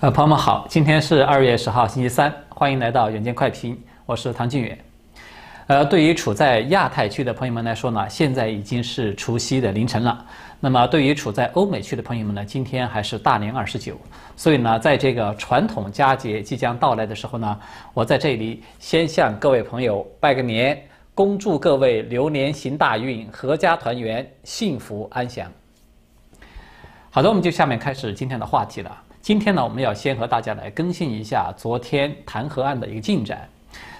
呃，朋友们好，今天是二月十号，星期三，欢迎来到远见快评，我是唐俊远。呃，对于处在亚太区的朋友们来说呢，现在已经是除夕的凌晨了。那么，对于处在欧美区的朋友们呢，今天还是大年二十九。所以呢，在这个传统佳节即将到来的时候呢，我在这里先向各位朋友拜个年，恭祝各位流年行大运，阖家团圆，幸福安详。好的，我们就下面开始今天的话题了。今天呢，我们要先和大家来更新一下昨天弹劾案的一个进展。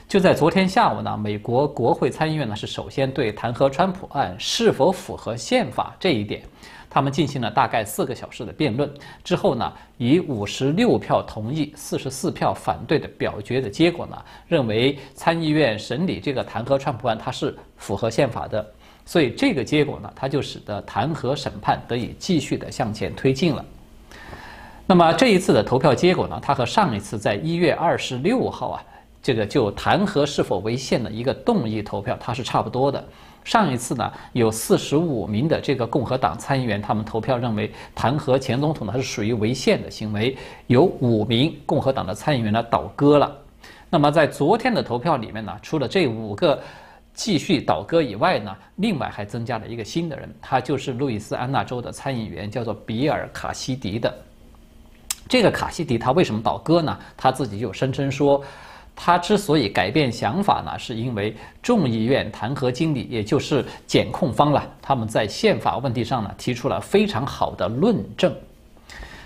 就在昨天下午呢，美国国会参议院呢是首先对弹劾川普案是否符合宪法这一点，他们进行了大概四个小时的辩论。之后呢，以五十六票同意、四十四票反对的表决的结果呢，认为参议院审理这个弹劾川普案它是符合宪法的。所以这个结果呢，它就使得弹劾审判得以继续的向前推进了。那么这一次的投票结果呢？它和上一次在一月二十六号啊，这个就弹劾是否违宪的一个动议投票，它是差不多的。上一次呢，有四十五名的这个共和党参议员，他们投票认为弹劾前总统呢是属于违宪的行为，有五名共和党的参议员呢倒戈了。那么在昨天的投票里面呢，除了这五个继续倒戈以外呢，另外还增加了一个新的人，他就是路易斯安那州的参议员，叫做比尔卡西迪的。这个卡西迪他为什么倒戈呢？他自己就声称说，他之所以改变想法呢，是因为众议院弹劾经理，也就是检控方了，他们在宪法问题上呢提出了非常好的论证。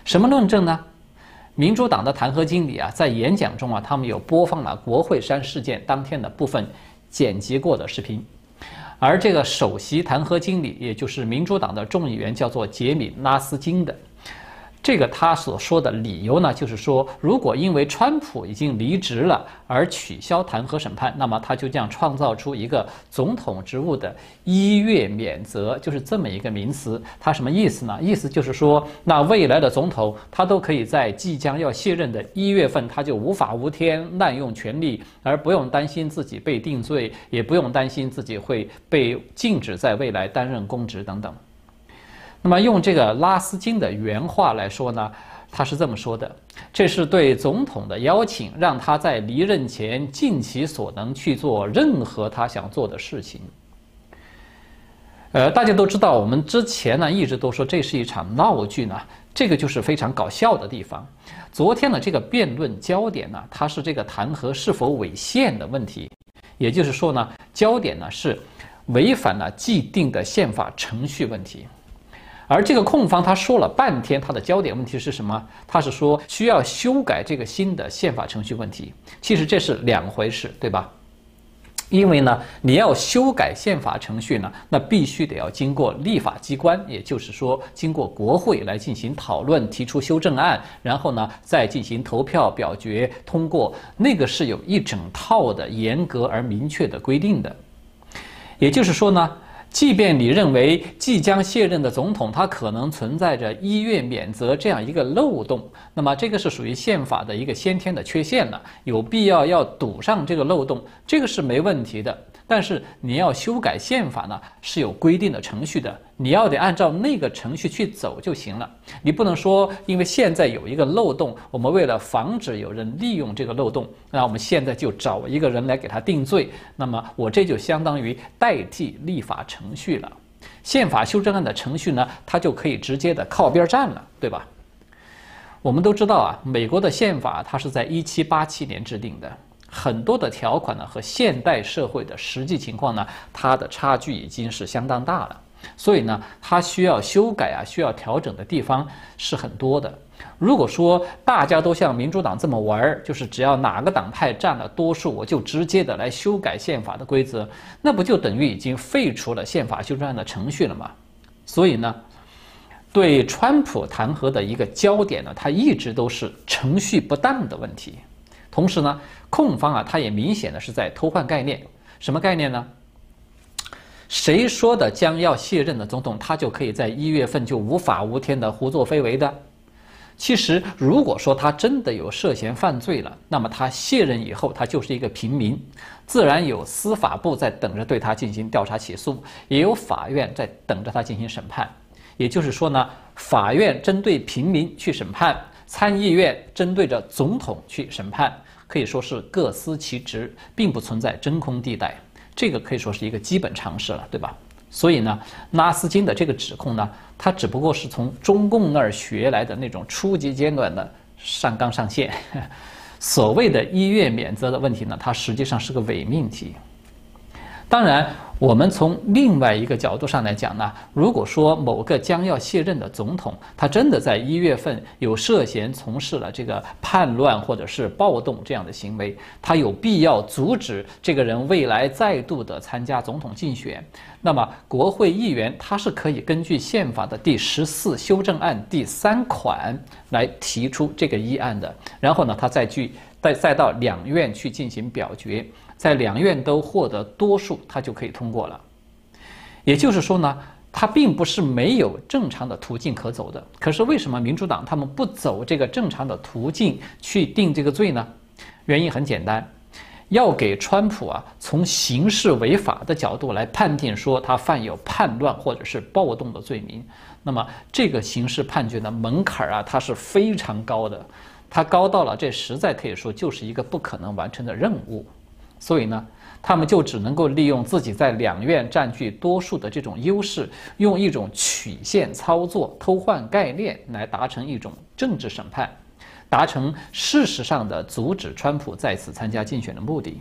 什么论证呢？民主党的弹劾经理啊，在演讲中啊，他们有播放了国会山事件当天的部分剪辑过的视频，而这个首席弹劾经理，也就是民主党的众议员，叫做杰米拉斯金的。这个他所说的理由呢，就是说，如果因为川普已经离职了而取消弹劾审判，那么他就这样创造出一个总统职务的一月免责，就是这么一个名词。他什么意思呢？意思就是说，那未来的总统他都可以在即将要卸任的一月份，他就无法无天滥用权力，而不用担心自己被定罪，也不用担心自己会被禁止在未来担任公职等等。那么用这个拉斯金的原话来说呢，他是这么说的：这是对总统的邀请，让他在离任前尽其所能去做任何他想做的事情。呃，大家都知道，我们之前呢一直都说这是一场闹剧呢，这个就是非常搞笑的地方。昨天的这个辩论焦点呢，它是这个弹劾是否违宪的问题，也就是说呢，焦点呢是违反了既定的宪法程序问题。而这个控方他说了半天，他的焦点问题是什么？他是说需要修改这个新的宪法程序问题。其实这是两回事，对吧？因为呢，你要修改宪法程序呢，那必须得要经过立法机关，也就是说经过国会来进行讨论、提出修正案，然后呢再进行投票表决通过。那个是有一整套的严格而明确的规定的。也就是说呢。即便你认为即将卸任的总统他可能存在着一月免责这样一个漏洞，那么这个是属于宪法的一个先天的缺陷了，有必要要堵上这个漏洞，这个是没问题的。但是你要修改宪法呢，是有规定的程序的，你要得按照那个程序去走就行了。你不能说，因为现在有一个漏洞，我们为了防止有人利用这个漏洞，那我们现在就找一个人来给他定罪。那么我这就相当于代替立法程程序了。宪法修正案的程序呢，它就可以直接的靠边站了，对吧？我们都知道啊，美国的宪法它是在一七八七年制定的。很多的条款呢，和现代社会的实际情况呢，它的差距已经是相当大了。所以呢，它需要修改啊，需要调整的地方是很多的。如果说大家都像民主党这么玩儿，就是只要哪个党派占了多数，我就直接的来修改宪法的规则，那不就等于已经废除了宪法修正案的程序了吗？所以呢，对川普弹劾的一个焦点呢，它一直都是程序不当的问题。同时呢，控方啊，他也明显的是在偷换概念。什么概念呢？谁说的将要卸任的总统，他就可以在一月份就无法无天的胡作非为的？其实，如果说他真的有涉嫌犯罪了，那么他卸任以后，他就是一个平民，自然有司法部在等着对他进行调查起诉，也有法院在等着他进行审判。也就是说呢，法院针对平民去审判。参议院针对着总统去审判，可以说是各司其职，并不存在真空地带。这个可以说是一个基本常识了，对吧？所以呢，拉斯金的这个指控呢，他只不过是从中共那儿学来的那种初级阶段的上纲上线。所谓的医院免责的问题呢，它实际上是个伪命题。当然。我们从另外一个角度上来讲呢，如果说某个将要卸任的总统，他真的在一月份有涉嫌从事了这个叛乱或者是暴动这样的行为，他有必要阻止这个人未来再度的参加总统竞选，那么国会议员他是可以根据宪法的第十四修正案第三款来提出这个议案的，然后呢，他再去再再到两院去进行表决。在两院都获得多数，他就可以通过了。也就是说呢，他并不是没有正常的途径可走的。可是为什么民主党他们不走这个正常的途径去定这个罪呢？原因很简单，要给川普啊从刑事违法的角度来判定说他犯有叛乱或者是暴动的罪名，那么这个刑事判决的门槛啊，它是非常高的，它高到了这实在可以说就是一个不可能完成的任务。所以呢，他们就只能够利用自己在两院占据多数的这种优势，用一种曲线操作、偷换概念来达成一种政治审判，达成事实上的阻止川普再次参加竞选的目的。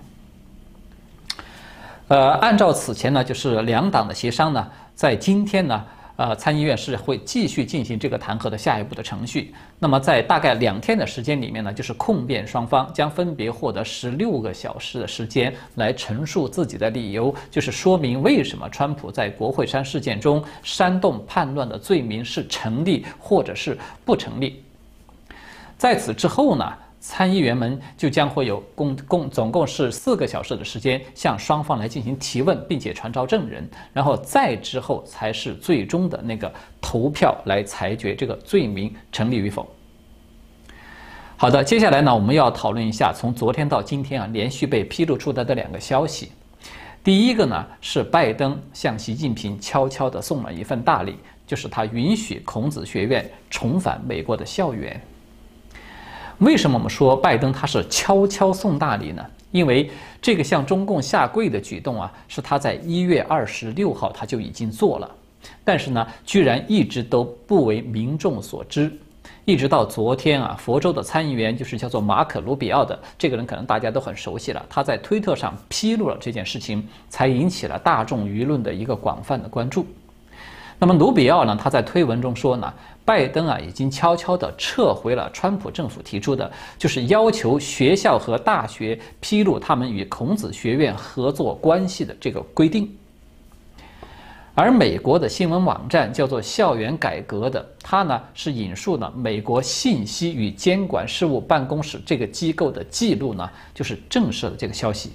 呃，按照此前呢，就是两党的协商呢，在今天呢。呃，参议院是会继续进行这个弹劾的下一步的程序。那么，在大概两天的时间里面呢，就是控辩双方将分别获得十六个小时的时间来陈述自己的理由，就是说明为什么川普在国会山事件中煽动叛乱的罪名是成立或者是不成立。在此之后呢？参议员们就将会有共共总共是四个小时的时间向双方来进行提问，并且传召证人，然后再之后才是最终的那个投票来裁决这个罪名成立与否。好的，接下来呢，我们要讨论一下从昨天到今天啊连续被披露出来的两个消息。第一个呢是拜登向习近平悄悄地送了一份大礼，就是他允许孔子学院重返美国的校园。为什么我们说拜登他是悄悄送大礼呢？因为这个向中共下跪的举动啊，是他在一月二十六号他就已经做了，但是呢，居然一直都不为民众所知，一直到昨天啊，佛州的参议员就是叫做马可·卢比奥的这个人，可能大家都很熟悉了，他在推特上披露了这件事情，才引起了大众舆论的一个广泛的关注。那么卢比奥呢？他在推文中说呢，拜登啊已经悄悄地撤回了川普政府提出的，就是要求学校和大学披露他们与孔子学院合作关系的这个规定。而美国的新闻网站叫做“校园改革”的，它呢是引述了美国信息与监管事务办公室这个机构的记录呢，就是正式的这个消息。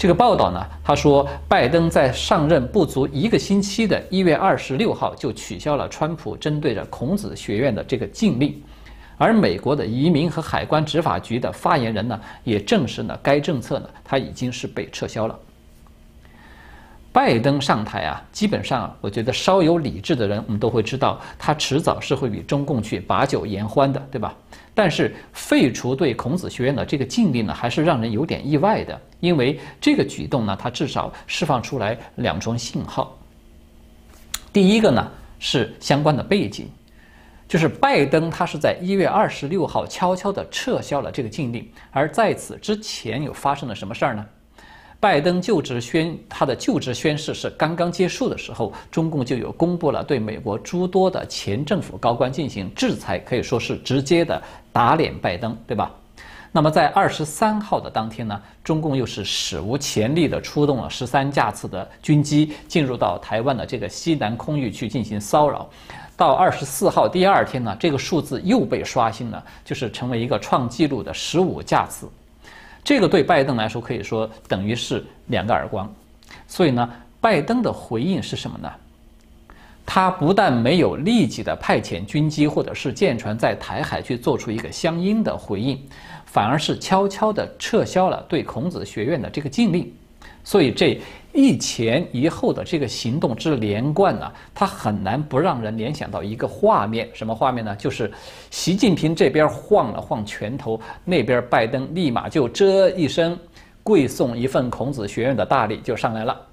这个报道呢，他说，拜登在上任不足一个星期的一月二十六号就取消了川普针对着孔子学院的这个禁令，而美国的移民和海关执法局的发言人呢，也证实了该政策呢，它已经是被撤销了。拜登上台啊，基本上我觉得稍有理智的人，我们都会知道，他迟早是会与中共去把酒言欢的，对吧？但是废除对孔子学院的这个禁令呢，还是让人有点意外的，因为这个举动呢，它至少释放出来两重信号。第一个呢是相关的背景，就是拜登他是在一月二十六号悄悄地撤销了这个禁令，而在此之前有发生了什么事儿呢？拜登就职宣他的就职宣誓是刚刚结束的时候，中共就有公布了对美国诸多的前政府高官进行制裁，可以说是直接的打脸拜登，对吧？那么在二十三号的当天呢，中共又是史无前例的出动了十三架次的军机进入到台湾的这个西南空域去进行骚扰。到二十四号第二天呢，这个数字又被刷新了，就是成为一个创纪录的十五架次。这个对拜登来说可以说等于是两个耳光，所以呢，拜登的回应是什么呢？他不但没有立即的派遣军机或者是舰船在台海去做出一个相应的回应，反而是悄悄的撤销了对孔子学院的这个禁令。所以这一前一后的这个行动之连贯呢，它很难不让人联想到一个画面，什么画面呢？就是习近平这边晃了晃拳头，那边拜登立马就这一声跪送一份孔子学院的大礼就上来了。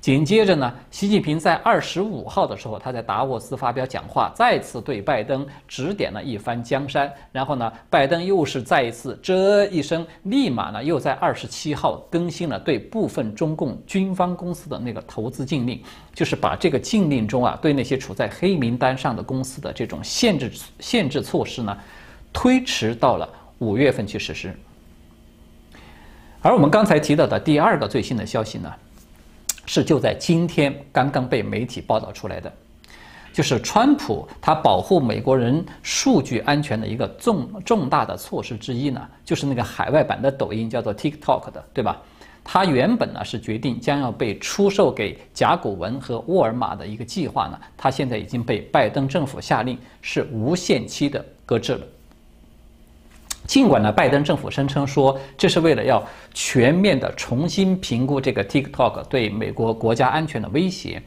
紧接着呢，习近平在二十五号的时候，他在达沃斯发表讲话，再次对拜登指点了一番江山。然后呢，拜登又是再一次这一声，立马呢又在二十七号更新了对部分中共军方公司的那个投资禁令，就是把这个禁令中啊对那些处在黑名单上的公司的这种限制限制措施呢，推迟到了五月份去实施。而我们刚才提到的第二个最新的消息呢？是就在今天刚刚被媒体报道出来的，就是川普他保护美国人数据安全的一个重重大的措施之一呢，就是那个海外版的抖音叫做 TikTok 的，对吧？它原本呢是决定将要被出售给甲骨文和沃尔玛的一个计划呢，它现在已经被拜登政府下令是无限期的搁置了。尽管呢，拜登政府声称说这是为了要全面的重新评估这个 TikTok 对美国国家安全的威胁，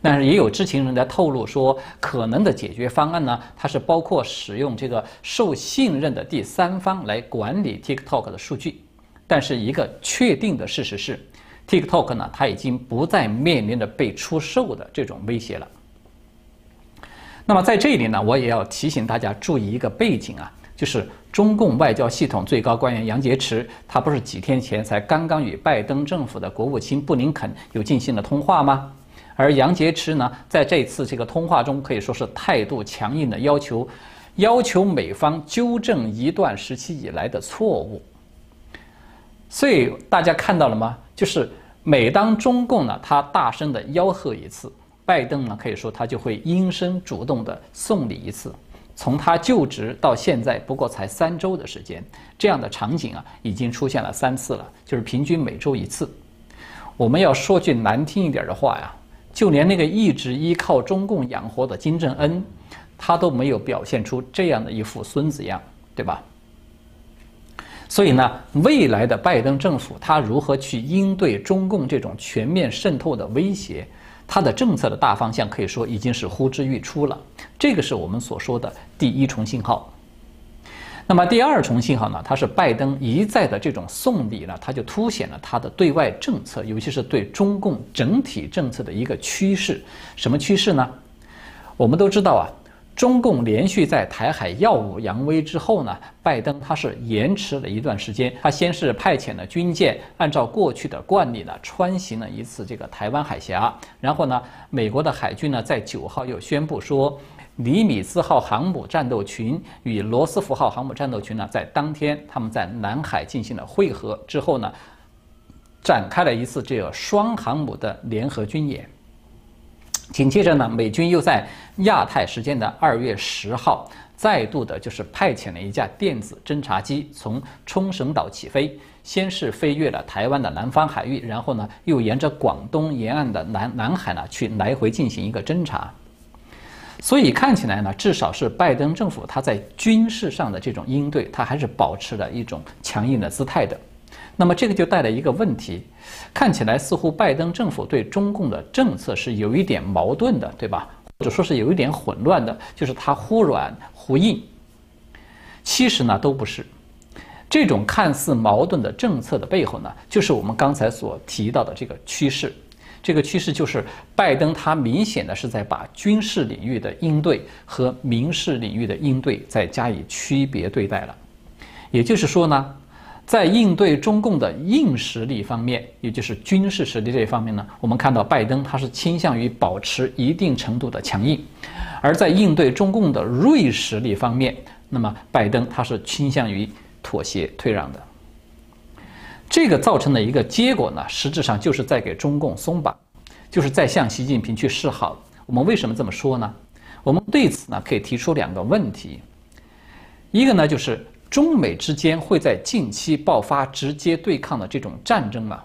但是也有知情人在透露说，可能的解决方案呢，它是包括使用这个受信任的第三方来管理 TikTok 的数据。但是一个确定的事实是，TikTok 呢，它已经不再面临着被出售的这种威胁了。那么在这里呢，我也要提醒大家注意一个背景啊。就是中共外交系统最高官员杨洁篪，他不是几天前才刚刚与拜登政府的国务卿布林肯有进行了通话吗？而杨洁篪呢，在这次这个通话中，可以说是态度强硬的要求，要求美方纠正一段时期以来的错误。所以大家看到了吗？就是每当中共呢，他大声的吆喝一次，拜登呢，可以说他就会应声主动的送礼一次。从他就职到现在，不过才三周的时间，这样的场景啊，已经出现了三次了，就是平均每周一次。我们要说句难听一点的话呀，就连那个一直依靠中共养活的金正恩，他都没有表现出这样的一副孙子样，对吧？所以呢，未来的拜登政府他如何去应对中共这种全面渗透的威胁？它的政策的大方向可以说已经是呼之欲出了，这个是我们所说的第一重信号。那么第二重信号呢？它是拜登一再的这种送礼呢，它就凸显了他的对外政策，尤其是对中共整体政策的一个趋势。什么趋势呢？我们都知道啊。中共连续在台海耀武扬威之后呢，拜登他是延迟了一段时间，他先是派遣了军舰，按照过去的惯例呢，穿行了一次这个台湾海峡，然后呢，美国的海军呢在九号又宣布说，尼米兹号航母战斗群与罗斯福号航母战斗群呢在当天他们在南海进行了会合之后呢，展开了一次这个双航母的联合军演。紧接着呢，美军又在亚太时间的二月十号，再度的就是派遣了一架电子侦察机从冲绳岛起飞，先是飞越了台湾的南方海域，然后呢，又沿着广东沿岸的南南海呢去来回进行一个侦察。所以看起来呢，至少是拜登政府他在军事上的这种应对，他还是保持了一种强硬的姿态的。那么这个就带来一个问题，看起来似乎拜登政府对中共的政策是有一点矛盾的，对吧？或者说是有一点混乱的，就是他忽软忽硬。其实呢都不是，这种看似矛盾的政策的背后呢，就是我们刚才所提到的这个趋势。这个趋势就是拜登他明显的是在把军事领域的应对和民事领域的应对再加以区别对待了。也就是说呢。在应对中共的硬实力方面，也就是军事实力这一方面呢，我们看到拜登他是倾向于保持一定程度的强硬；而在应对中共的锐实力方面，那么拜登他是倾向于妥协退让的。这个造成的一个结果呢，实质上就是在给中共松绑，就是在向习近平去示好。我们为什么这么说呢？我们对此呢可以提出两个问题，一个呢就是。中美之间会在近期爆发直接对抗的这种战争吗？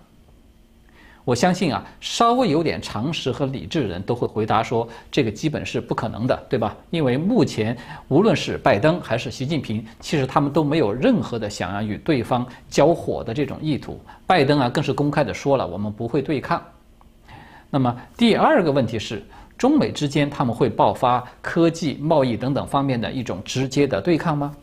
我相信啊，稍微有点常识和理智的人都会回答说，这个基本是不可能的，对吧？因为目前无论是拜登还是习近平，其实他们都没有任何的想要与对方交火的这种意图。拜登啊，更是公开的说了，我们不会对抗。那么第二个问题是，中美之间他们会爆发科技、贸易等等方面的一种直接的对抗吗？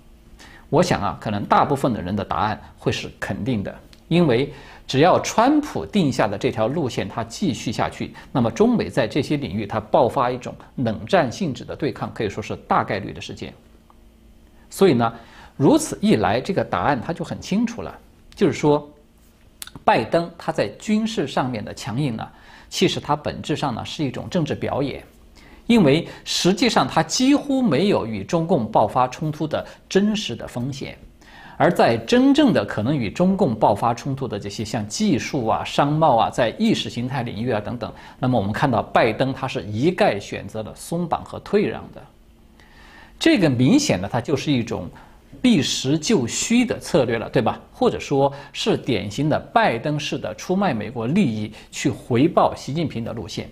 我想啊，可能大部分的人的答案会是肯定的，因为只要川普定下的这条路线它继续下去，那么中美在这些领域它爆发一种冷战性质的对抗，可以说是大概率的事件。所以呢，如此一来，这个答案它就很清楚了，就是说，拜登他在军事上面的强硬呢。其实它本质上呢是一种政治表演，因为实际上它几乎没有与中共爆发冲突的真实的风险，而在真正的可能与中共爆发冲突的这些像技术啊、商贸啊、在意识形态领域啊等等，那么我们看到拜登他是一概选择了松绑和退让的，这个明显的它就是一种。避实就虚的策略了，对吧？或者说是典型的拜登式的出卖美国利益去回报习近平的路线。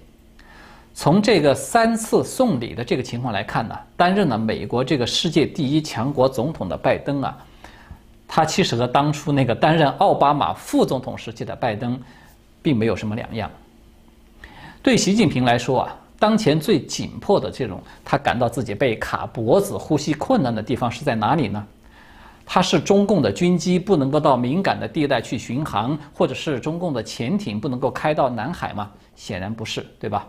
从这个三次送礼的这个情况来看呢，担任了美国这个世界第一强国总统的拜登啊，他其实和当初那个担任奥巴马副总统时期的拜登，并没有什么两样。对习近平来说啊。当前最紧迫的这种，他感到自己被卡脖子、呼吸困难的地方是在哪里呢？他是中共的军机不能够到敏感的地带去巡航，或者是中共的潜艇不能够开到南海吗？显然不是，对吧？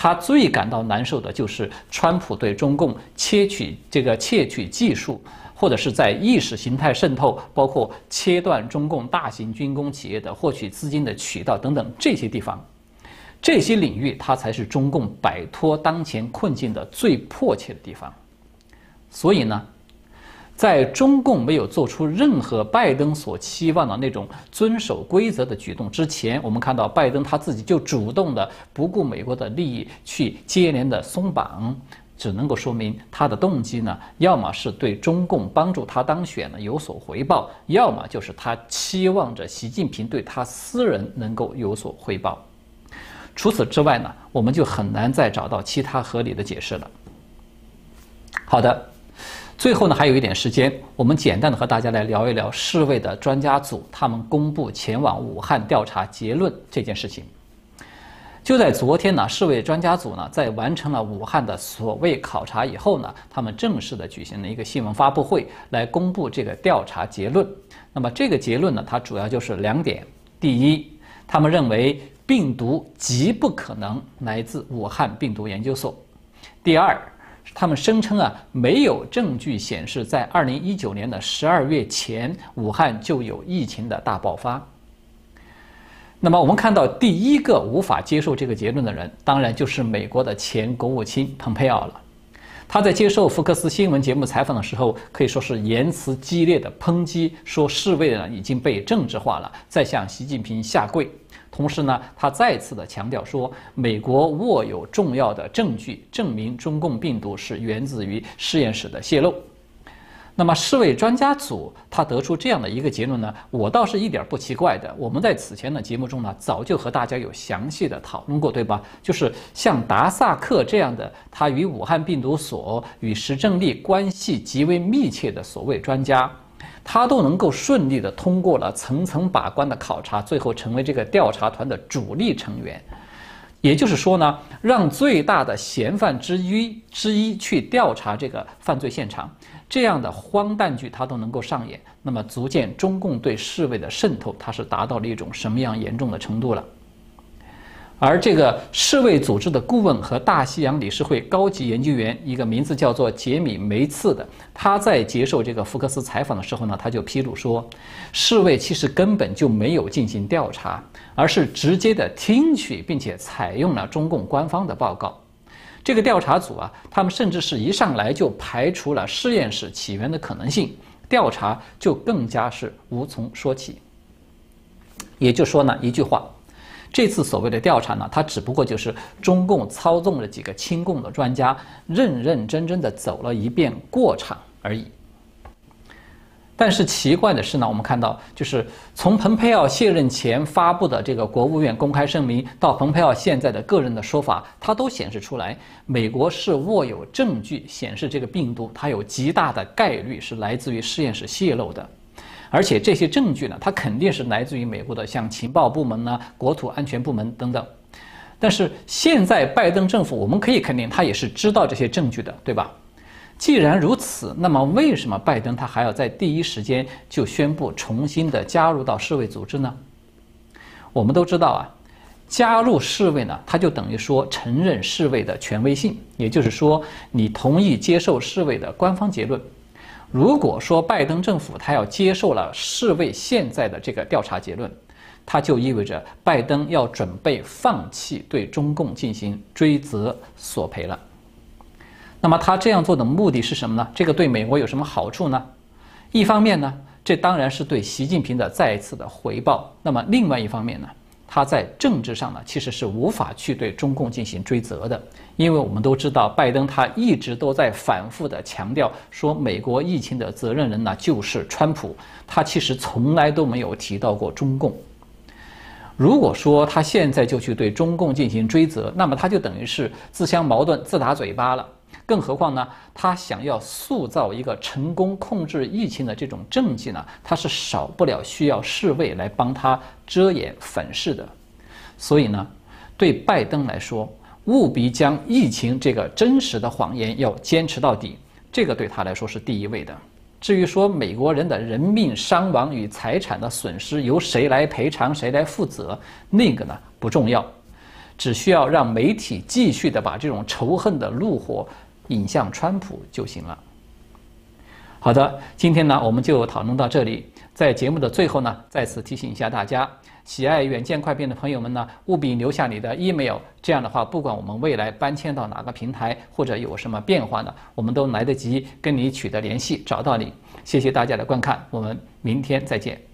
他最感到难受的就是川普对中共窃取这个窃取技术，或者是在意识形态渗透，包括切断中共大型军工企业的获取资金的渠道等等这些地方。这些领域，它才是中共摆脱当前困境的最迫切的地方。所以呢，在中共没有做出任何拜登所期望的那种遵守规则的举动之前，我们看到拜登他自己就主动的不顾美国的利益去接连的松绑，只能够说明他的动机呢，要么是对中共帮助他当选呢有所回报，要么就是他期望着习近平对他私人能够有所回报。除此之外呢，我们就很难再找到其他合理的解释了。好的，最后呢还有一点时间，我们简单的和大家来聊一聊世卫的专家组他们公布前往武汉调查结论这件事情。就在昨天呢，世卫专家组呢在完成了武汉的所谓考察以后呢，他们正式的举行了一个新闻发布会来公布这个调查结论。那么这个结论呢，它主要就是两点：第一，他们认为。病毒极不可能来自武汉病毒研究所。第二，他们声称啊，没有证据显示在二零一九年的十二月前，武汉就有疫情的大爆发。那么，我们看到第一个无法接受这个结论的人，当然就是美国的前国务卿蓬佩奥了。他在接受福克斯新闻节目采访的时候，可以说是言辞激烈的抨击，说世卫呢已经被政治化了，在向习近平下跪。同时呢，他再次的强调说，美国握有重要的证据，证明中共病毒是源自于实验室的泄露。那么，世卫专家组他得出这样的一个结论呢，我倒是一点不奇怪的。我们在此前的节目中呢，早就和大家有详细的讨论过，对吧？就是像达萨克这样的，他与武汉病毒所与石正丽关系极为密切的所谓专家。他都能够顺利地通过了层层把关的考察，最后成为这个调查团的主力成员。也就是说呢，让最大的嫌犯之一之一去调查这个犯罪现场，这样的荒诞剧他都能够上演，那么足见中共对侍卫的渗透，它是达到了一种什么样严重的程度了。而这个世卫组织的顾问和大西洋理事会高级研究员，一个名字叫做杰米梅茨的，他在接受这个福克斯采访的时候呢，他就披露说，世卫其实根本就没有进行调查，而是直接的听取并且采用了中共官方的报告。这个调查组啊，他们甚至是一上来就排除了实验室起源的可能性，调查就更加是无从说起。也就说呢，一句话。这次所谓的调查呢，它只不过就是中共操纵了几个亲共的专家，认认真真的走了一遍过场而已。但是奇怪的是呢，我们看到，就是从蓬佩奥卸任前发布的这个国务院公开声明，到蓬佩奥现在的个人的说法，它都显示出来，美国是握有证据显示这个病毒它有极大的概率是来自于实验室泄露的。而且这些证据呢，它肯定是来自于美国的像情报部门呢、国土安全部门等等。但是现在拜登政府，我们可以肯定，他也是知道这些证据的，对吧？既然如此，那么为什么拜登他还要在第一时间就宣布重新的加入到世卫组织呢？我们都知道啊，加入世卫呢，它就等于说承认世卫的权威性，也就是说你同意接受世卫的官方结论。如果说拜登政府他要接受了世卫现在的这个调查结论，它就意味着拜登要准备放弃对中共进行追责索赔了。那么他这样做的目的是什么呢？这个对美国有什么好处呢？一方面呢，这当然是对习近平的再一次的回报。那么另外一方面呢，他在政治上呢，其实是无法去对中共进行追责的，因为我们都知道，拜登他一直都在反复的强调说，美国疫情的责任人呢就是川普，他其实从来都没有提到过中共。如果说他现在就去对中共进行追责，那么他就等于是自相矛盾、自打嘴巴了。更何况呢？他想要塑造一个成功控制疫情的这种政绩呢，他是少不了需要侍卫来帮他遮掩粉饰的。所以呢，对拜登来说，务必将疫情这个真实的谎言要坚持到底，这个对他来说是第一位的。至于说美国人的人命伤亡与财产的损失由谁来赔偿、谁来负责，那个呢不重要，只需要让媒体继续的把这种仇恨的怒火。引向川普就行了。好的，今天呢我们就讨论到这里。在节目的最后呢，再次提醒一下大家，喜爱远见快评的朋友们呢，务必留下你的 email。这样的话，不管我们未来搬迁到哪个平台，或者有什么变化呢，我们都来得及跟你取得联系，找到你。谢谢大家的观看，我们明天再见。